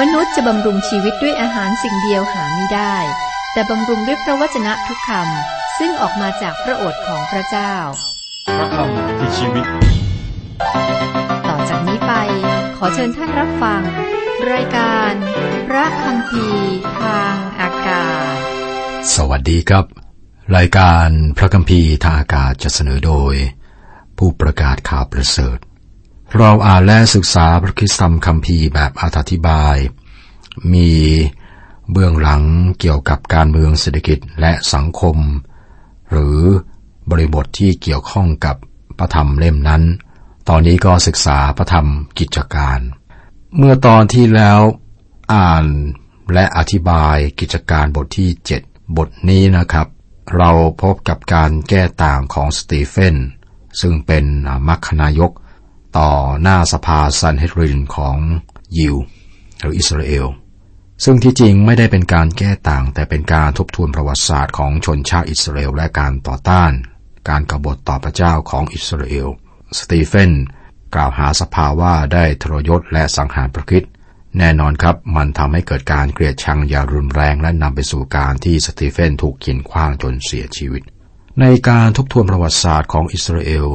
มนุษย์จะบำรุงชีวิตด้วยอาหารสิ่งเดียวหาไม่ได้ แต่บำรุงด้วยพระวจนะทุกคำซึ่งออกมาจากพระโอษฐ์ของพระเจ้า พระคำคือชีวิต ต่อจากนี้ไป ขอเชิญท่านรับฟัง รายการ พระคำพีร์ทางอากาศ สวัสดีครับ รายการพระคัมภีร์ทางอากาศจะเสนอโดย ผู้ประกาศข่าวประเสริฐ เราอ่านและศึกษาพระคริสตธรรมคัมภีร์แบบอธิบาย มีเบื้องหลังเกี่ยวกับการเมืองเศรษฐกิจและสังคม หรือบริบทที่เกี่ยวข้องกับพระธรรมเล่มนั้น ตอนนี้ก็ศึกษาพระธรรมกิจการ เมื่อตอนที่แล้วอ่านและอธิบายกิจการบทที่ 7 บทนี้นะครับ เราพบกับการแก้ต่างของสตีเฟนซึ่งเป็นมัคนายก ต่อหน้าสภาซันเฮดรินของยิวหรืออิสราเอล ซึ่งที่จริงไม่ได้เป็นการแก้ต่าง แต่เป็นการทบทวนประวัติศาสตร์ของชนชาติอิสราเอลและการต่อต้าน การกบฏต่อพระเจ้าของอิสราเอล สตีเฟนกล่าวหาสภาว่าได้ทรยศและสังหารพระคริสต์แน่นอนครับ มันทำให้เกิดการเกลียดชังอย่างรุนแรงและนำไปสู่การที่สตีเฟนถูกหินขว้างจนเสียชีวิต ในการทบทวนประวัติศาสตร์ของอิสราเอล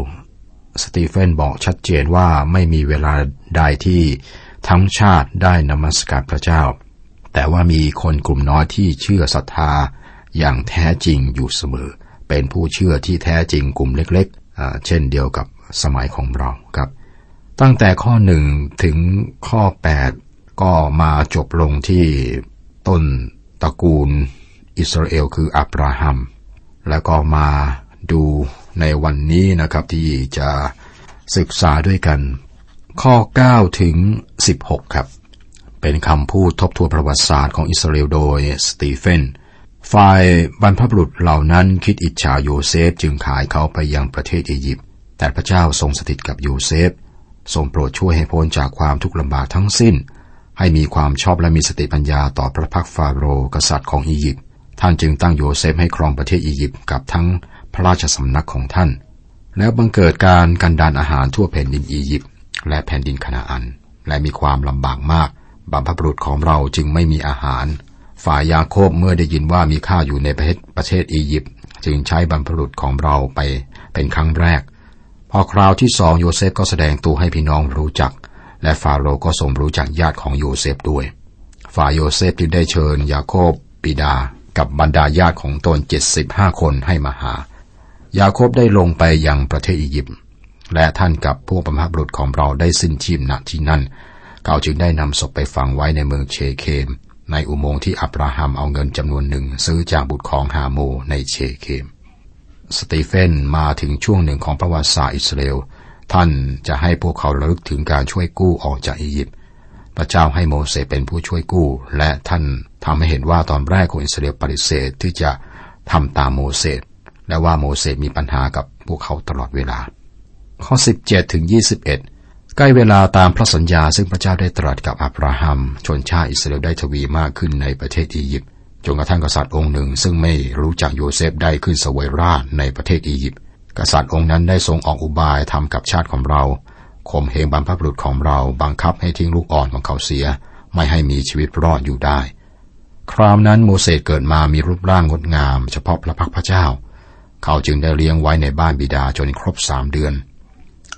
สตีเฟนบอกชัดเจนว่าไม่มีเวลาใดที่ทั้งชาติได้นมัสการพระเจ้า แต่ว่ามีคนกลุ่มน้อยที่เชื่อศรัทธาอย่างแท้จริงอยู่เสมอ เป็นผู้เชื่อที่แท้จริงกลุ่มเล็กๆ เช่นเดียวกับสมัยของเราครับ ตั้งแต่ข้อหนึ่งถึงข้อ 8 ก็มาจบลงที่ต้นตระกูลอิสราเอลคืออับราฮัม แล้วก็มาดู ในวันนี้นะครับที่จะศึกษาด้วยกัน ข้อ 9 ถึง 16 ครับ เป็นคำพูดทบทวนประวัติศาสตร์ของอิสราเอลโดยสตีเฟนฝ่ายบรรพบุรุษเหล่านั้นคิดอิจฉาโยเซฟจึงขายเขาไปยังประเทศอียิปต์แต่พระเจ้าทรงสถิตกับโยเซฟ ทรงโปรดช่วยให้พ้นจากความทุกข์ลำบากทั้งสิ้น ให้มีความชอบและมีสติปัญญาต่อพระพักฟาโรห์กษัตริย์ของอียิปต์ท่านจึงตั้งโยเซฟให้ครองประเทศอียิปต์กับทั้ง พระราชสำนักของท่าน แล้วบังเกิดการกันดานอาหารทั่วแผ่นดินอียิปต์และแผ่นดินคณาอัน และมีความลำบากมากบรรพบุรุษของเราจึงไม่มีอาหาร ฝ่ายยาโคบเมื่อได้ยินว่ามีข้าวอยู่ในประเทศประเทศอียิปต์จึงใช้บรรพบุรุษของเราไปเป็นครั้งแรก พอคราวที่สองโยเซฟก็แสดงตัวให้พี่น้องรู้จัก และฟาโรห์ก็ทรงรู้จักญาติของโยเซฟด้วย ฝ่ายโยเซฟจึงได้เชิญยาโคบบิดากับบรรดาญาติของตนเจ็ดสิบห้าคนให้มาหา ยาโคบได้ลงไปยังประเทศอียิปต์และท่านกับพวกบรรพบุรุษของเราได้สิ้นชีพณที่นั่น เขาจึงได้นำศพไปฝังไว้ในเมืองเชเคม ในอุโมงค์ที่อับราฮัมเอาเงินจำนวนหนึ่งซื้อจากบุตรของฮาโมร์ในเชเคม สตีเฟนมาถึงช่วงหนึ่งของประวัติศาสตร์อิสราเอลท่านจะให้พวกเขาระลึกถึงการช่วยกู้ออกจากอียิปต์ พระเจ้าให้โมเสสเป็นผู้ช่วยกู้ และท่านทำให้เห็นว่าตอนแรกคนอิสราเอลปฏิเสธที่จะทำตามโมเสส และว่าโมเสสมีปัญหากับพวกเขาตลอดเวลา ข้อ 17ถึง21 ใกล้เวลาตามพระสัญญาซึ่งพระเจ้าได้ตรัสกับอับราฮัม ชนชาติอิสราเอลได้ทวีมากขึ้นในประเทศอียิปต์จนกระทั่งกษัตริย์องค์หนึ่ง ซึ่งไม่รู้จักโยเซฟได้ขึ้นสวยราชในประเทศอียิปต์กษัตริย์องค์นั้นได้ทรงออกอุบายทำกับชาติของเราข่มเหงบรรพบุรุษของเราบังคับให้ทิ้งลูกอ่อนของเขาเสีย ไม่ให้มีชีวิตรอดอยู่ได้ คราวนั้นโมเสสเกิดมามีรูปร่างงดงาม เฉพาะพระพักพระเจ้า เขาจึงได้เลี้ยงไว้ในบ้านบิดาจนครบสามเดือน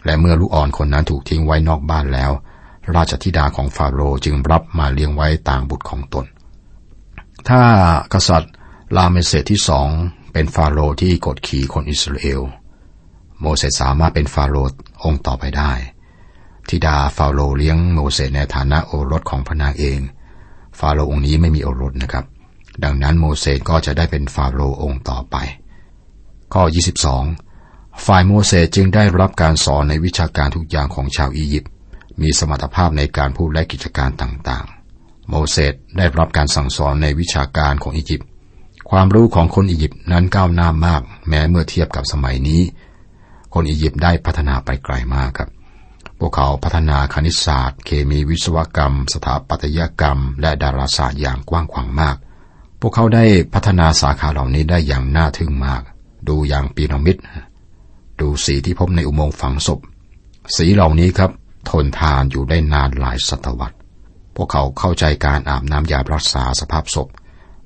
และเมื่อลูกอ่อนคนนั้นถูกทิ้งไว้นอกบ้านแล้ว ราชธิดาของฟาโรห์จึงรับมาเลี้ยงไว้ต่างบุตรของตน ถ้ากษัตริย์ราเมเสสที่สองเป็นฟาโรห์ที่กดขี่คนอิสราเอล โมเสสสามารถเป็นฟาโรห์องค์ต่อไปได้ ธิดาฟาโรห์เลี้ยงโมเสสในฐานะโอรสของพระนางเอง ฟาโรห์องค์นี้ไม่มีโอรสนะครับ ดังนั้นโมเสสก็จะได้เป็นฟาโรห์องค์ต่อไป ข้อ 22 ฝ่ายโมเสสจึงได้รับการสอนในวิชาการทุกอย่างของชาวอียิปต์ มีสมรรถภาพในการพูดและกิจการต่างๆ โมเสสได้รับการสั่งสอนในวิชาการของอียิปต์ ความรู้ของคนอียิปต์นั้นก้าวหน้ามาก แม้เมื่อเทียบกับสมัยนี้ คนอียิปต์ได้พัฒนาไปไกลมากครับ พวกเขาพัฒนาคณิตศาสตร์ เคมีวิศวกรรม สถาปัตยกรรม และดาราศาสตร์อย่างกว้างขวางมาก พวกเขาได้พัฒนาสาขาเหล่านี้ได้อย่างน่าทึ่งมาก ดูอย่างปีระมิดดูสีที่พบในอุโมงค์ฝังศพ สีเหล่านี้ครับ ทนทานอยู่ได้นานหลายศตวรรษ พวกเขาเข้าใจการอาบน้ำยารักษาสภาพศพ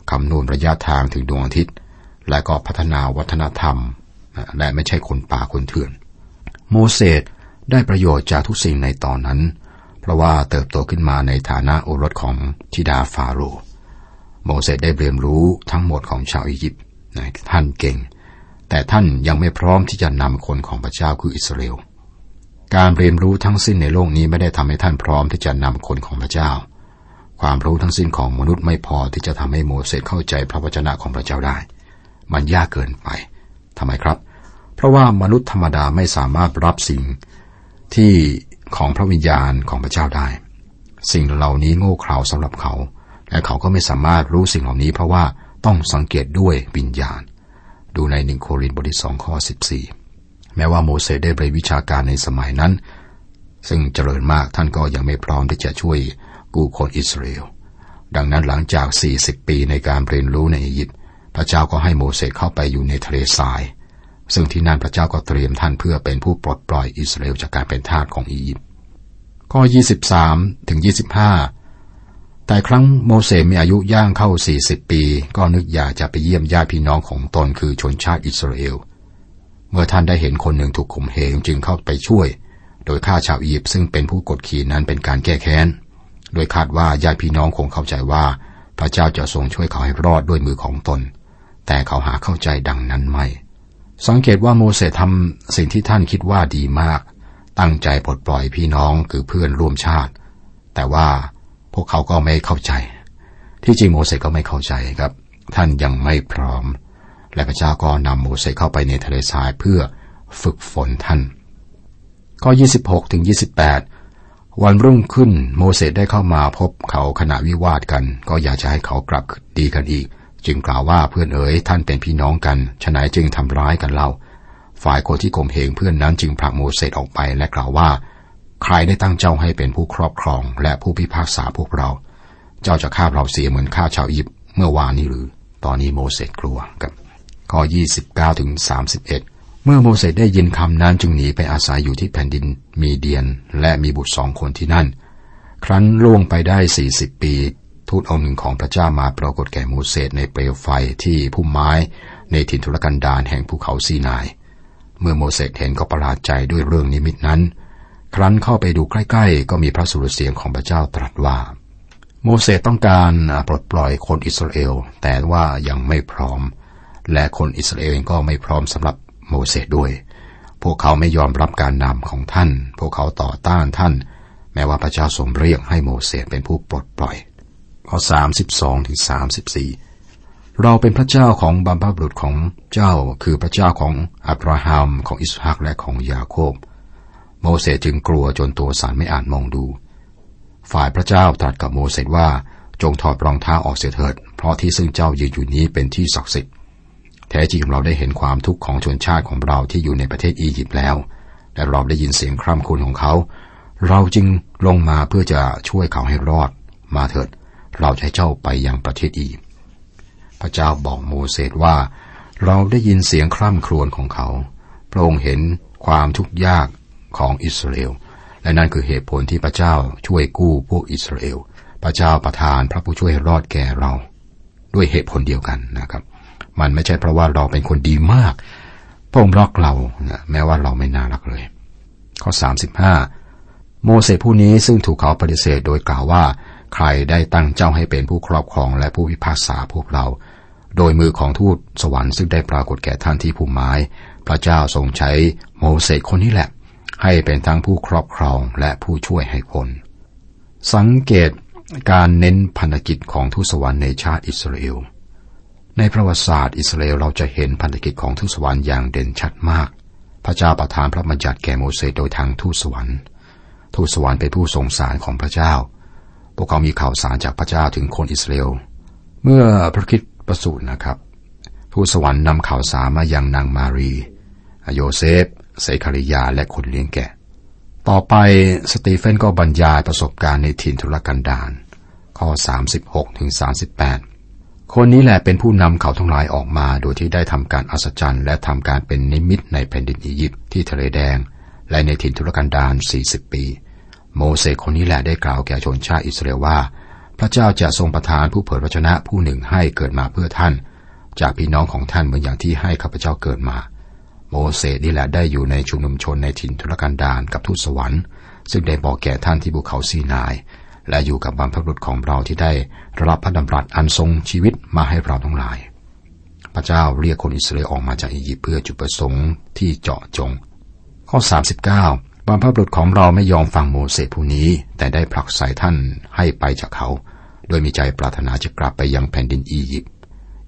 คำนวณระยะทางถึงดวงอาทิตย์ และก็พัฒนาวัฒนธรรม และไม่ใช่คนป่าคนเถื่อน โมเสสได้ประโยชน์จากทุกสิ่งในตอนนั้น เพราะว่าเติบโตขึ้นมาในฐานะโอรสของธิดาฟาโรโมเสสได้เรียนรู้ทั้งหมดของชาวอียิปต์ท่านเก่ง แต่ท่านยังไม่พร้อมที่จะนำคนของพระเจ้าคืออิสราเอล การเรียนรู้ทั้งสิ้นในโลกนี้ไม่ได้ทำให้ท่านพร้อมที่จะนำคนของพระเจ้า ความรู้ทั้งสิ้นของมนุษย์ไม่พอที่จะทำให้โมเสสเข้าใจพระวจนะของพระเจ้าได้ มันยากเกินไปทำไมครับ เพราะว่ามนุษย์ธรรมดาไม่สามารถรับสิ่งที่ของพระวิญญาณของพระเจ้าได้ สิ่งเหล่านี้โง่เขลาสำหรับเขา และเขาก็ไม่สามารถรู้สิ่งเหล่านี้เพราะว่าต้องสังเกตด้วยวิญญาณ ดูในหนึ่งโครินธ์บทที่สองข้อสิบสี่แม้ว่าโมเสสได้เรียนวิชาการในสมัยนั้น ซึ่งเจริญมากท่านก็ยังไม่พร้อมที่จะช่วยกู้คนอิสราเอลดังนั้นหลังจาก 40 ปีในการเรียนรู้ในอียิปต์พระเจ้าก็ให้โมเสสเข้าไปอยู่ในทะเลทราย ซึ่งที่นั่นพระเจ้าก็เตรียมท่านเพื่อเป็นผู้ปลดปล่อยอิสราเอลจากการเป็นทาสของอียิปต์ข้อ 23 ถึง 25 แต่ครั้งโมเสสมีอายุย่างเข้า 40 ปี ก็นึกอยากจะไปเยี่ยมญาติพี่น้องของตนคือชนชาติอิสราเอล เมื่อท่านได้เห็นคนหนึ่งถูกข่มเหงจึงเข้าไปช่วย โดยฆ่าชาวอียิปต์ซึ่งเป็นผู้กดขี่นั้นเป็นการแก้แค้น โดยคาดว่าญาติพี่น้องคงเข้าใจว่า พระเจ้าจะทรงช่วยเขาให้รอดด้วยมือของตน แต่เขาหาเข้าใจดังนั้นไม่ สังเกตว่าโมเสสทำสิ่งที่ท่านคิดว่าดีมาก ตั้งใจปลดปล่อยพี่น้องคือเพื่อนร่วมชาติ แต่ว่า วกเขาก็ไม่เข้าใจ ที่จริงโมเสสก็ไม่เข้าใจครับ ท่านยังไม่พร้อม และพระเจ้าก็นำโมเสสเข้าไปในทะเลทรายเพื่อฝึกฝนท่าน ข้อ 26ถึง28 วันรุ่งขึ้นโมเสสได้เข้ามาพบเขาขณะวิวาทกัน ก็อยากจะให้เขากลับดีกันอีก จึงกล่าวว่าเพื่อนเอ๋ยท่านเป็นพี่น้องกันฉนัยจึงทำร้ายกันเราฝ่ายคนที่ข่มเหงเพื่อนนั้นจึงผลักโมเสสออกไปและกล่าวว่า ใครได้ตั้งเจ้าให้เป็นผู้ครอบครอง และผู้พิพากษาพวกเรา เจ้าจะฆ่าเราเสียเหมือนฆ่าชาวอียิปต์เมื่อวานนี้หรือ ตอนนี้โมเสสกลัวกับข้อ 29ถึง31 เมื่อโมเสสได้ยินคำนั้นจึงหนีไปอาศัยอยู่ที่แผ่นดินมีเดียน และมีบุตรสองคนที่นั่น ครั้นล่วงไปได้สี่สิบปีทูตองค์หนึ่งของพระเจ้ามาปรากฏแก่โมเสสในเปลวไฟที่พุ่มไม้ในถิ่นทุรกันดารแห่งภูเขาซีนาย เมื่อโมเสสเห็นก็ประหลาดใจด้วยเรื่องนิมิตนั้น ครั้นเข้าไปดูใกล้ ๆ ก็มีพระสุรเสียงของพระเจ้าตรัสว่า โมเสสต้องการปลดปล่อยคนอิสราเอล แต่ว่ายังไม่พร้อม และคนอิสราเอลก็ไม่พร้อมสำหรับโมเสสด้วย พวกเขาไม่ยอมรับการนำของท่าน พวกเขาต่อต้านท่าน แม้ว่าพระเจ้าทรงเรียกให้โมเสสเป็นผู้ปลดปล่อยข้อ32ถึง34 เราเป็นพระเจ้าของบัมพบุรุษของเจ้า คือพระเจ้าของอับราฮัมของอิสฮักและของยาโคบ โมเสสจึงกลัวจนตัวสั่นไม่อาจมองดู ฝ่ายพระเจ้าตรัสกับโมเสสว่าจงถอดรองเท้าออกเสียเถิด เพราะที่ซึ่งเจ้ายืนอยู่นี้เป็นที่ศักดิ์สิทธิ์ แท้จริงเราได้เห็นความทุกข์ของชนชาติของเราที่อยู่ในประเทศอียิปต์แล้ว และเราได้ยินเสียงคร่ำครวญของเขา เราจึงลงมาเพื่อจะช่วยเขาให้รอด มาเถิด เราจะให้เจ้าไปยังประเทศอียิปต์ พระเจ้าบอกโมเสสว่า เราได้ยินเสียงคร่ำครวญของเขา พระองค์เห็นความทุกข์ยาก ของอิสราเอล และนั่นคือเหตุผลที่พระเจ้าช่วยกู้พวกอิสราเอล พระเจ้าประทานพระผู้ช่วยรอดแก่เรา ด้วยเหตุผลเดียวกันนะครับ มันไม่ใช่เพราะว่าเราเป็นคนดีมาก พระองค์รักเรานะแม้ว่าเราไม่น่ารักเลย ข้อ 35 โมเสสผู้นี้ซึ่งถูกเขาปฏิเสธโดยกล่าวว่า ใครได้ตั้งเจ้าให้เป็นผู้ครอบครองและผู้พิพากษาพวกเราโดยมือของทูตสวรรค์ซึ่งได้ปรากฏแก่ท่านที่ผู้ไม้ พระเจ้าทรงใช้โมเสสคนนี้แหละ ให้เป็นทั้งผู้ครอบครองและผู้ช่วยให้คน สังเกตการเน้นพันธกิจของทูตสวรรค์ในชาติอิสราเอล ในประวัติศาสตร์อิสราเอลเราจะเห็นพันธกิจของทูตสวรรค์อย่างเด่นชัดมาก พระเจ้าประทานพระบัญญัติแก่โมเสสโดยทางทูตสวรรค์ทูตสวรรค์เป็นผู้ส่งสารของพระเจ้า พวกเขามีข่าวสารจากพระเจ้าถึงคนอิสราเอล เมื่อพระคริสต์ประสูตินะครับ ทูตสวรรค์นำข่าวสารมายังนางมารี โยเซฟ เซคาริยาและคนเลี้ยงแกะ ต่อไปสตีเฟนก็บรรยายประสบการณ์ในถิ่นทุรกันดารข้อ 36ถึง38 คนนี้แหละเป็นผู้นำเขาทั้งหลายออกมา โดยที่ได้ทำการอัศจรรย์และทำการเป็นนิมิตในแผ่นดินอียิปต์ที่ทะเลแดง และในถิ่นทุรกันดาร40 ปี โมเสสคนนี้แหละได้กล่าวแก่ชนชาติอิสราเอลว่า พระเจ้าจะทรงประทานผู้เผยพระชนะผู้หนึ่งให้เกิดมาเพื่อท่าน จากพี่น้องของท่านเหมือนอย่างที่ให้ข้าพเจ้าเกิดมา โมเสสนี่แหละได้อยู่ในชุมนุมชนในถิ่นทุรกันดารกับทูตสวรรค์ ซึ่งได้บอกแก่ท่านที่ภูเขาซีนาย และอยู่กับบรรพบุรุษของเราที่ได้รับพระดำรัสอันทรงชีวิตมาให้เราทั้งหลาย พระเจ้าเรียกคนอิสราเอลออกมาจากอียิปต์เพื่อจุดประสงค์ที่เจาะจง ข้อ 39บรรพบุรุษของเราไม่ยอมฟังโมเสสผู้นี้ แต่ได้ผลักใส่ท่านให้ไปจากเขา โดยมีใจปรารถนาจะกลับไปยังแผ่นดินอียิปต์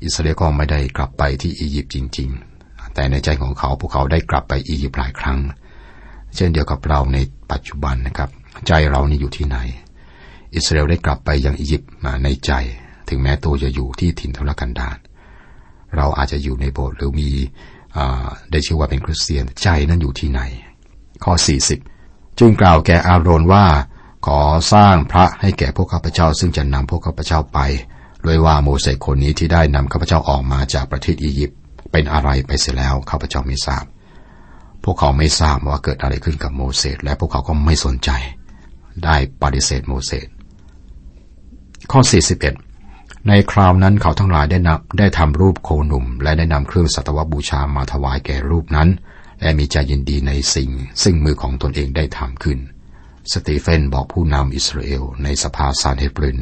อิสราเอลก็ไม่ได้กลับไปที่อียิปต์จริง ๆ แต่ในใจของเขาพวกเขาได้กลับไปอียิปต์หลายครั้ง เช่นเดียวกับเราในปัจจุบันนะครับ ใจเรานี่อยู่ที่ไหน อิสราเอลได้กลับไปยังอียิปต์มาในใจ ถึงแม้ตัวจะอยู่ที่ถิ่นทุรกันดารเราอาจจะอยู่ในโบสถ์หรือมีได้ชื่อว่าเป็นคริสเตียนใจนั้นอยู่ที่ไหน ข้อ 40 จึงกล่าวแก่อาโรนว่า ขอสร้างพระให้แก่พวกข้าพเจ้า ซึ่งจะนำพวกข้าพเจ้าไปด้วยว่าโมเสสคนนี้ที่ได้นำข้าพเจ้าออกมาจากประเทศอียิปต์ เป็นอะไรไปเสียแล้วข้าพเจ้าไม่ทราบ พวกเขาไม่ทราบว่าเกิดอะไรขึ้นกับโมเสสและพวกเขาก็ไม่สนใจ ได้ปฏิเสธโมเสสข้อ 41 ในคราวนั้นเขาทั้งหลายได้นำได้ทำรูปโคหนุ่ม และได้นำเครื่องสัตวบูชามาถวายแก่รูปนั้น และมีใจยินดีในสิ่ง ซึ่งมือของตนเองได้ทำขึ้น สตีเฟนบอกผู้นำอิสราเอลในสภาซานเฮบริน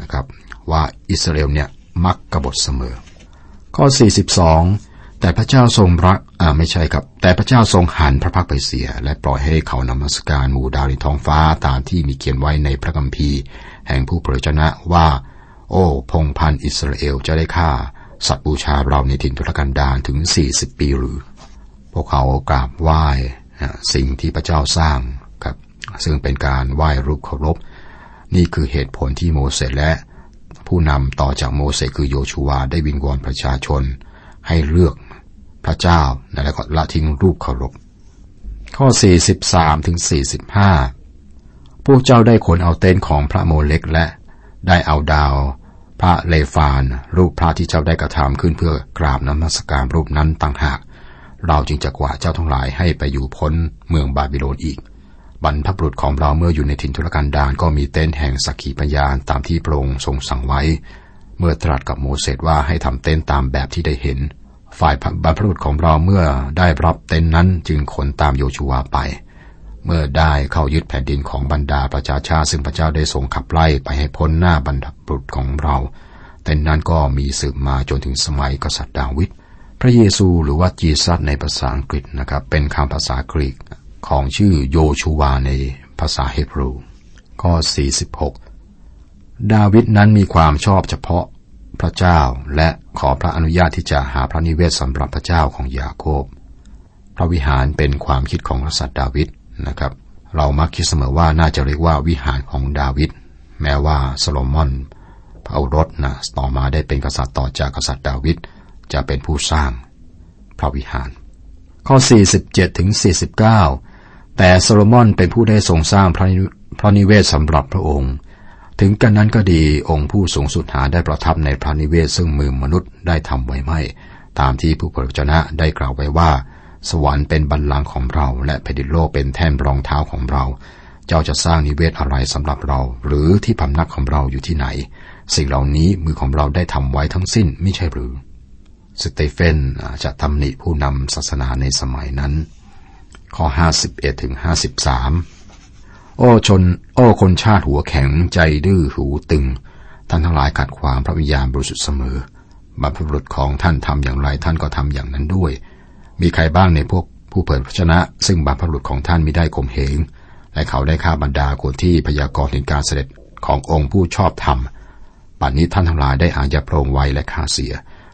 นะครับว่าอิสราเอลเนี่ยมักกบฏเสมอ ข้อ 42 แต่พระเจ้าทรงรักอ่าไม่ใช่ครับ แต่พระเจ้าทรงหันพระพักไปเสีย และปล่อยให้เขานมัสการหมู่ดาวในท้องฟ้าตามที่มีเขียนไว้ในพระคัมภีร์ แห่งผู้เผยชนะว่า โอ้ พงพันอิสราเอลจะได้ฆ่า สัตว์บูชาเราในถิ่นทุรกันดารถึง40ปีหรือ พวกเขากราบไหว้สิ่งที่พระเจ้าสร้างครับ ซึ่งเป็นการไหว้รูปเคารพ นี่คือเหตุผลที่โมเสสและผู้นำต่อจากโมเสสคือโยชูวาได้วิงวอนประชาชน ให้เลือก พระเจ้าและก็ละทิ้งรูปเคารพ ข้อ 43ถึง45 พวกเจ้าได้ขนเอาเต้นของพระโมเลกและได้เอาดาว พระเลฟาน รูปพระที่เจ้าได้กระทำขึ้นเพื่อกราบนมัสการรูปนั้นต่างหาก เราจึงจะกว่าเจ้าทั้งหลายให้ไปอยู่พ้นเมืองบาบิโลนอีกบรรพบุรุษของเราเมื่ออยู่ในถิ่นทุรกันดารก็มีเต้นแห่งสักขีพยานตามที่พระองค์ทรงสั่งไว้ เมื่อตรัสกับโมเสสว่าให้ทำเต้นตามแบบที่ได้เห็น ฝ่ายบรรพบุรุษของเราเมื่อได้รับเต้นนั้นจึงขนตามโยชูวาไป เมื่อได้เข้ายึดแผ่นดินของบรรดาประชาชาซึ่งพระเจ้าได้ทรงขับไล่ไปให้พ้นหน้าบรรพบุรุษของเรา เต้นนั้นก็มีสืบมาจนถึงสมัยกษัตริย์ดาวิดพระเยซูหรือว่าจีซัสในภาษาอังกฤษนะครับ เป็นคำภาษากรีกของชื่อโยชูวาในภาษาเฮบรูข้อ46 ดาวิดนั้นมีความชอบเฉพาะ พระเจ้าและขอพระอนุญาตที่จะหาพระนิเวศสำหรับพระเจ้าของยาโคบ พระวิหารเป็นความคิดของกษัตริย์ดาวิดนะครับ เรามักคิดเสมอว่าน่าจะเรียกว่าวิหารของดาวิดแม้ว่าโซโลมอนพระโอรสนะต่อมาได้เป็นกษัตริย์ต่อจากกษัตริย์ดาวิดจะเป็นผู้สร้างพระวิหาร ข้อ 47ถึง49 แต่โซโลมอนเป็นผู้ได้ทรงสร้างพระพระนิเวศสำหรับพระองค์ ถึงกระนั้นก็ดีองค์ผู้สูงสุดหาได้ประทับในพระนิเวศซึ่งมือมนุษย์ได้ทำไว้ไม่ ตามที่ผู้เผยพระวจนะได้กล่าวไว้ว่า สวรรค์เป็นบัลลังก์ของเรา และแผ่นดินโลกเป็นแท่นรองเท้าของเรา เจ้าจะสร้างนิเวศอะไรสำหรับเรา หรือที่พำนักของเราอยู่ที่ไหน สิ่งเหล่านี้มือของเราได้ทำไว้ทั้งสิ้นไม่ใช่หรือ สเตเฟนจะตำหนิผู้นำศาสนาในสมัยนั้น ข้อ 51ถึง53 โอ้ชน โอ้คนชาติหัวแข็งใจดื้อหูตึง ท่านทั้งหลายขัดขวางพระวิญญาณบริสุทธิ์เสมอบรรพบุรุษของท่านทำอย่างไรท่านก็ทำอย่างนั้นด้วย มีใครบ้างในพวกผู้เผยพระชนะ ซึ่งบรรพบุรุษของท่านมิได้ข่มเหงและเขาได้ฆ่าบรรดาคนที่พยากรณ์ถึงการเสด็จขององค์ผู้ชอบธรรมป่านนี้ท่านทั้งหลายได้อาญาโปรงไว้และฆ่าเสีย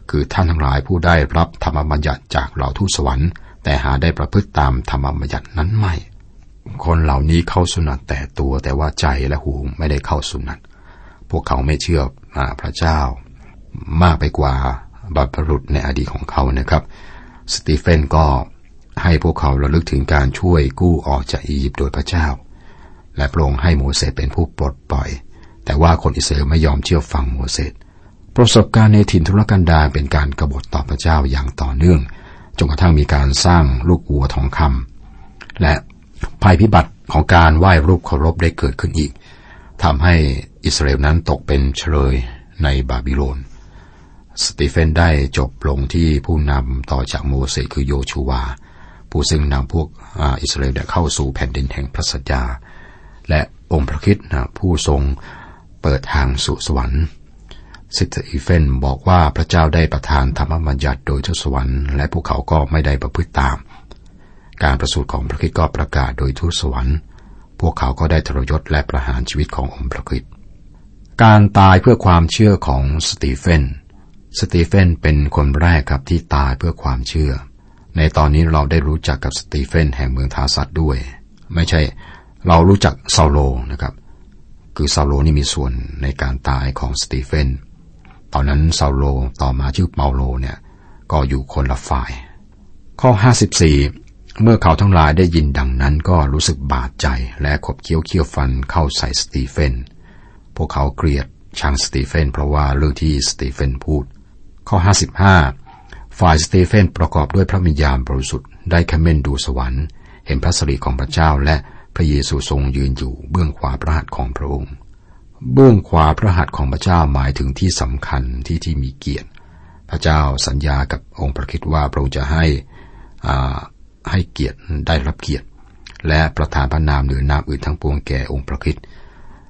คือท่านทั้งหลายผู้ได้รับธรรมบัญญัติจากเหล่าทูตสวรรค์ แต่หาได้ประพฤติตามธรรมบัญญัตินั้นไม่ คนเหล่านี้เข้าสุนัตแต่ตัวแต่ว่าใจและหูไม่ได้เข้าสุนัตพวกเขาไม่เชื่อพระเจ้ามากไปกว่าบรรพรุษในอดีตของเขานะครับ สตีเฟนก็ให้พวกเขาระลึกถึงการช่วยกู้ออกจากอียิปต์โดยพระเจ้า และปรงให้โมเสสเป็นผู้ปลดปล่อย แต่ว่าคนอิสราเอลไม่ยอมเชื่อฟังโมเสสประสบการณ์ในถิ่นทุรกันดารเป็นการกรบฏต่อพระเจ้าอย่างต่อเนื่องจนกระทั่งมีการสร้างลูกวัวทองคำและ ภัยพิบัติของการไหว้รูปเคารพได้เกิดขึ้นอีกทำให้อิสราเอลนั้นตกเป็นเฉลยในบาบิโลน สตีเฟนได้จบลงที่ผู้นำต่อจากโมเสสคือโยชูวา ผู้ซึ่งนำพวกอิสราเอลเข้าสู่แผ่นดินแห่งพระสัญญา และองค์พระคิดนะผู้ทรงเปิดทางสู่สวรรค์สตีเฟนบอกว่าพระเจ้าได้ประทานธรรมบัญญัติโดยทศวรรค์และพวกเขาก็ไม่ได้ประพฤติตาม การประสูติของพระคิดก็ประกาศโดยทูตสวรรค์ พวกเขาก็ได้ทรยศและประหารชีวิตขององค์พระคริสต์การตายเพื่อความเชื่อของสตีเฟน สตีเฟนเป็นคนแรกครับที่ตายเพื่อความเชื่อ ในตอนนี้เราได้รู้จักกับสตีเฟนแห่งเมืองทาร์ซัสด้วย ไม่ใช่เรารู้จักซาโลนะครับ คือซาโลนี่มีส่วนในการตายของสตีเฟน ตอนนั้นซาโลต่อมาชื่อเปาโลเนี่ยก็อยู่คนละฝ่าย ข้อ 54 เมื่อเขาทั้งหลายได้ยินดังนั้นก็รู้สึกบาดใจและขบเคี้ยวเคี้ยวฟันเข้าใส่สตีเฟน พวกเขาเกลียดชังสตีเฟนเพราะว่าเรื่องที่สตีเฟนพูด ข้อ 55 ฝ่ายสตีเฟนประกอบด้วยพระวิญญาณบริสุทธิ์ได้ขม้นดูสวรรค์ เห็นพระสิริของพระเจ้าและพระเยซูทรงยืนอยู่เบื้องขวาพระหัตถ์ของพระองค์ เบื้องขวาพระหัตถ์ของพระเจ้าหมายถึงที่สำคัญที่ที่มีเกียรติ พระเจ้าสัญญากับองค์พระคิดว่าพระองค์จะให้ ให้เกียรติได้รับเกียรติ และประทานพระนามหรือนามอื่นทั้งปวงแก่องค์พระคิด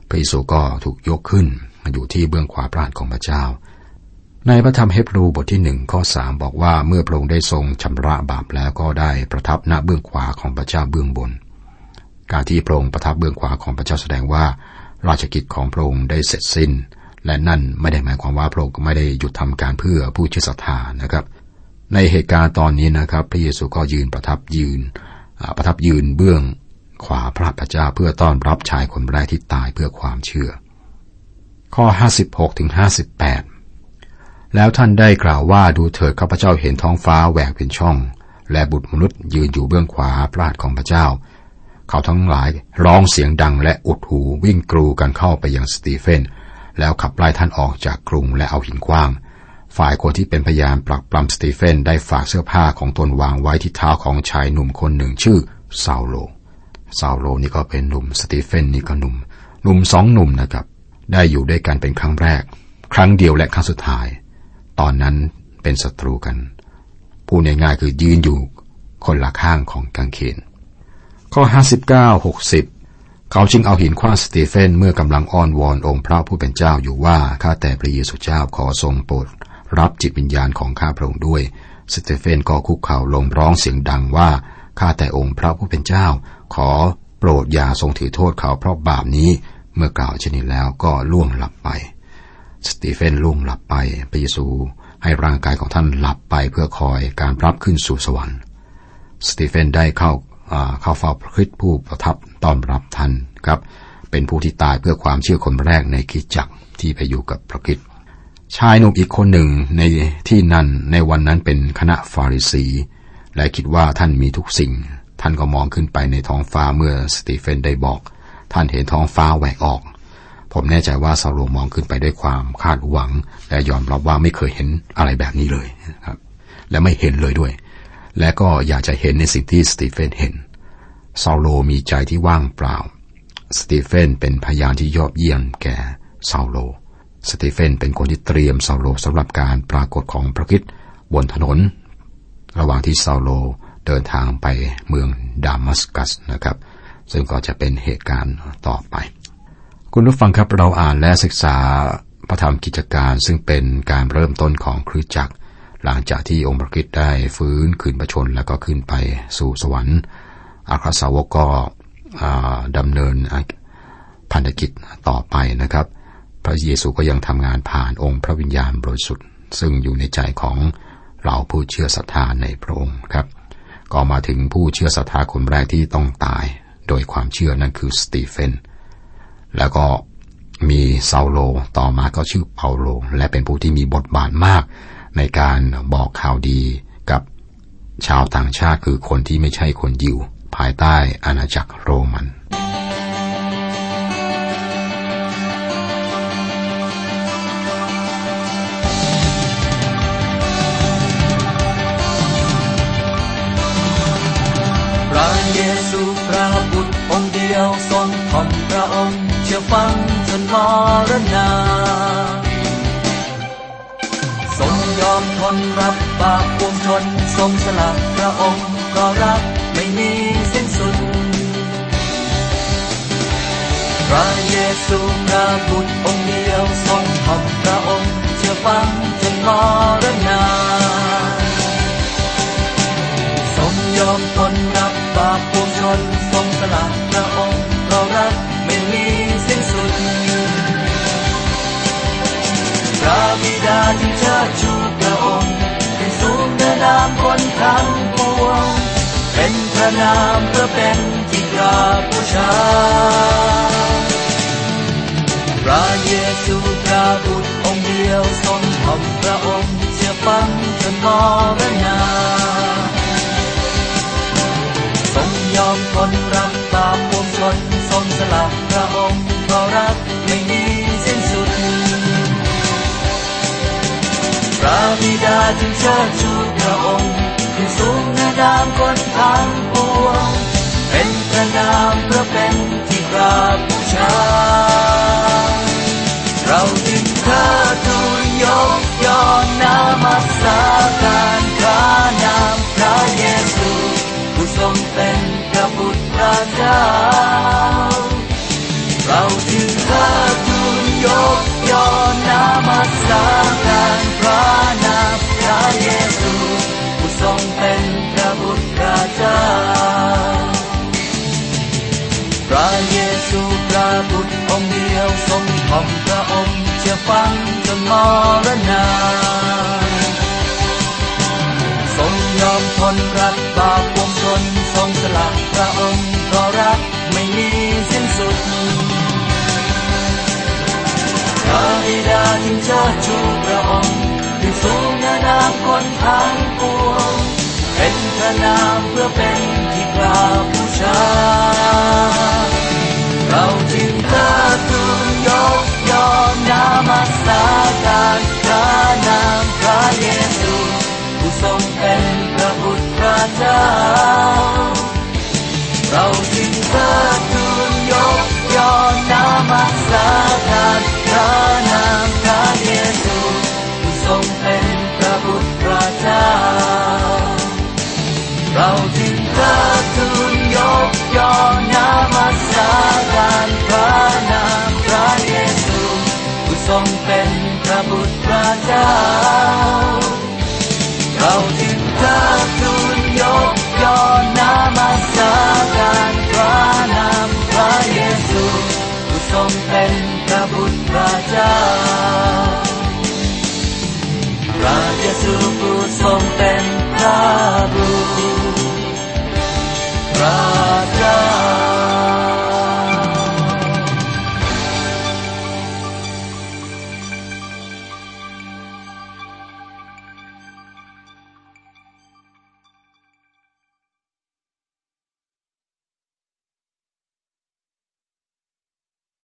พระเยซูก็ถูกยกขึ้นมาอยู่ที่เบื้องขวาพระหัตถ์ของพระเจ้า ในพระธรรมเฮบรูบทที่หนึ่งข้อสามบอกว่าเมื่อพระองค์ได้ทรงชำระบาปแล้วก็ได้ประทับณเบื้องขวาของพระเจ้าเบื้องบน การที่พระองค์ประทับเบื้องขวาของพระเจ้าแสดงว่า ราชกิจของพระองค์ได้เสร็จสิ้น และนั่นไม่ได้หมายความว่าพระองค์ไม่ได้หยุดทำการเพื่อผู้เชื่อศรัทธานะครับ ในเหตุการณ์ตอนนี้นะครับ พระเยซูก็ยืนประทับยืนประทับยืนเบื้องขวาพระพเจ้าเพื่อต้อนรับชายคนแรกที่ตายเพื่อความเชื่อ ข้อ 56ถึง58 แล้วท่านได้กล่าวว่าดูเถิดข้าพเจ้าเห็นท้องฟ้าแหวกเป็นช่อง และบุตรมนุษย์ยืนอยู่เบื้องขวาพระหัตถ์ของพระเจ้า เขาทั้งหลายร้องเสียงดังและอุดหูวิ่งกรูกันเข้าไปยังสตีเฟน แล้วขับไล่ท่านออกจากกรุงและเอาหินกว้าง ฝ่ายคนที่เป็นพยานปลักปลำสตีเฟนได้ฝากเสื้อผ้าของตนวางไว้ที่เท้าของชายหนุ่มคนหนึ่งชื่อซาโลซาโลนี่ก็เป็นหนุ่มสตีเฟนนี่ก็หนุ่มหนุ่มสองหนุ่มนะครับ ได้อยู่ด้วยกันเป็นครั้งแรก ครั้งเดียวและครั้งสุดท้าย ตอนนั้นเป็นศัตรูกันพูดง่ายๆคือยืนอยู่คนละข้างของกางเขน ข้อ 59 60 เขาจึงเอาหินขว้างสตีเฟนเมื่อกำลังอ้อนวอนองค์พระผู้เป็นเจ้าอยู่ว่าข้าแต่พระเยซูเจ้าขอทรงโปรด รับจิตวิญญาณของข้าพระองค์ด้วย สเตเฟนก็คุกเข่าลงร้องเสียงดังว่า ข้าแต่องค์พระผู้เป็นเจ้า ขอโปรดอย่าทรงถือโทษเขาเพราะบาปนี้ เมื่อกล่าวเช่นนี้แล้วก็ล่วงหลับไป สตีเฟนล่วงหลับไปพระเยซูให้ร่างกายของท่านหลับไปเพื่อคอยการรับขึ้นสู่สวรรค์ สตีเฟนได้เข้าเข้าเฝ้าพระคริสต์ผู้ประทับต้อนรับท่านครับ เป็นผู้ที่ตายเพื่อความเชื่อคนแรกในคิดจักที่ไปอยู่กับพระคริสต์ ชายหนุ่มอีกคนหนึ่งในที่นั่นในวันนั้นเป็นคณะฟาริสี และคิดว่าท่านมีทุกสิ่ง ท่านก็มองขึ้นไปในท้องฟ้าเมื่อสตีเฟนได้บอก ท่านเห็นท้องฟ้าแหวกออก ผมแน่ใจว่าซาโลมองขึ้นไปด้วยความคาดหวัง และยอมรับว่าไม่เคยเห็นอะไรแบบนี้เลยครับ และไม่เห็นเลยด้วย และก็อยากจะเห็นในสิ่งที่สตีเฟนเห็นซาโลมีใจที่ว่างเปล่า สตีเฟนเป็นพยานที่ยอดเยี่ยมแก่ซาโล สตีเฟนเป็นคนที่เตรียมซาโลสำหรับการปรากฏของพระคริสต์บนถนน ระหว่างที่ซาโลเดินทางไปเมืองดามัสกัสนะครับ ซึ่งก็จะเป็นเหตุการณ์ต่อไป คุณผู้ฟังครับเราอ่านและศึกษาพระธรรมกิจการซึ่งเป็นการเริ่มต้นของคริสตจักร หลังจากที่องค์พระคิดได้ฟื้นขึ้นประชนแล้วก็ขึ้นไปสู่สวรรค์อาคาสาวกก็ดำเนินพันธกิจต่อไปนะครับ พระเยซูก็ยังทำงานผ่านองค์พระวิญญาณบริสุทธิ์ ซึ่งอยู่ในใจของเราผู้เชื่อศรัทธาในพระองค์ครับ ก็มาถึงผู้เชื่อศรัทธาคนแรกที่ต้องตาย โดยความเชื่อนั่นคือสตีเฟน แล้วก็มีซาโลต่อมาก็ชื่อเปาโล และเป็นผู้ที่มีบทบาทมาก ในการบอกข่าวดีกับชาวต่างชาติคือคนที่ไม่ใช่คนยิว ภายใต้อาณาจักรโรมัน รณาทรงยอมทนรับบาปปวงชนทรงสละพระองค์ก็รักไม่มีสิ้นสุด พระเยซูพระบุตรองค์เดียวทรงทำพระองค์เชื่อฟังจนมรณาทรงยอมทนรับบาปปวงชนทรงสละ ระนามเพื่อเป็นที่กราบบูชา พระเยซูพระบุตรองค์เดียวทรงทำพระองค์เชื่อฟังจนมรณาทรงยอมทนรับบาปปวงชนทรงสละพระองค์เพราะรักไม่มีสิ้นสุด พระบิดาจึงเชิดชูพระองค์ นามคนทั้งปวง เป็นพระนามเพื่อเป็นที่กราบบูชา เราจึงเทิด สละพระองค์เพราะรักไม่มีสิ้นสุดพระบิดาจึงเชิดชูพระองค์ที่สูงเหนือนามคนทั้งปวงเป็นพระนามเพื่อเป็นที่กราบบูชา เราจึงเทิ ดาวเราจึงเทิดทูนยกย่องนามัสกานพระนามพระเยซูผู้ทรงเป็นพระบุตรพระเจ้าเราจึงเทิดทูนยกย่องนามัสกานพระนามพระเยซูผู้ทรงเป็นพระบุตรพระเจ้า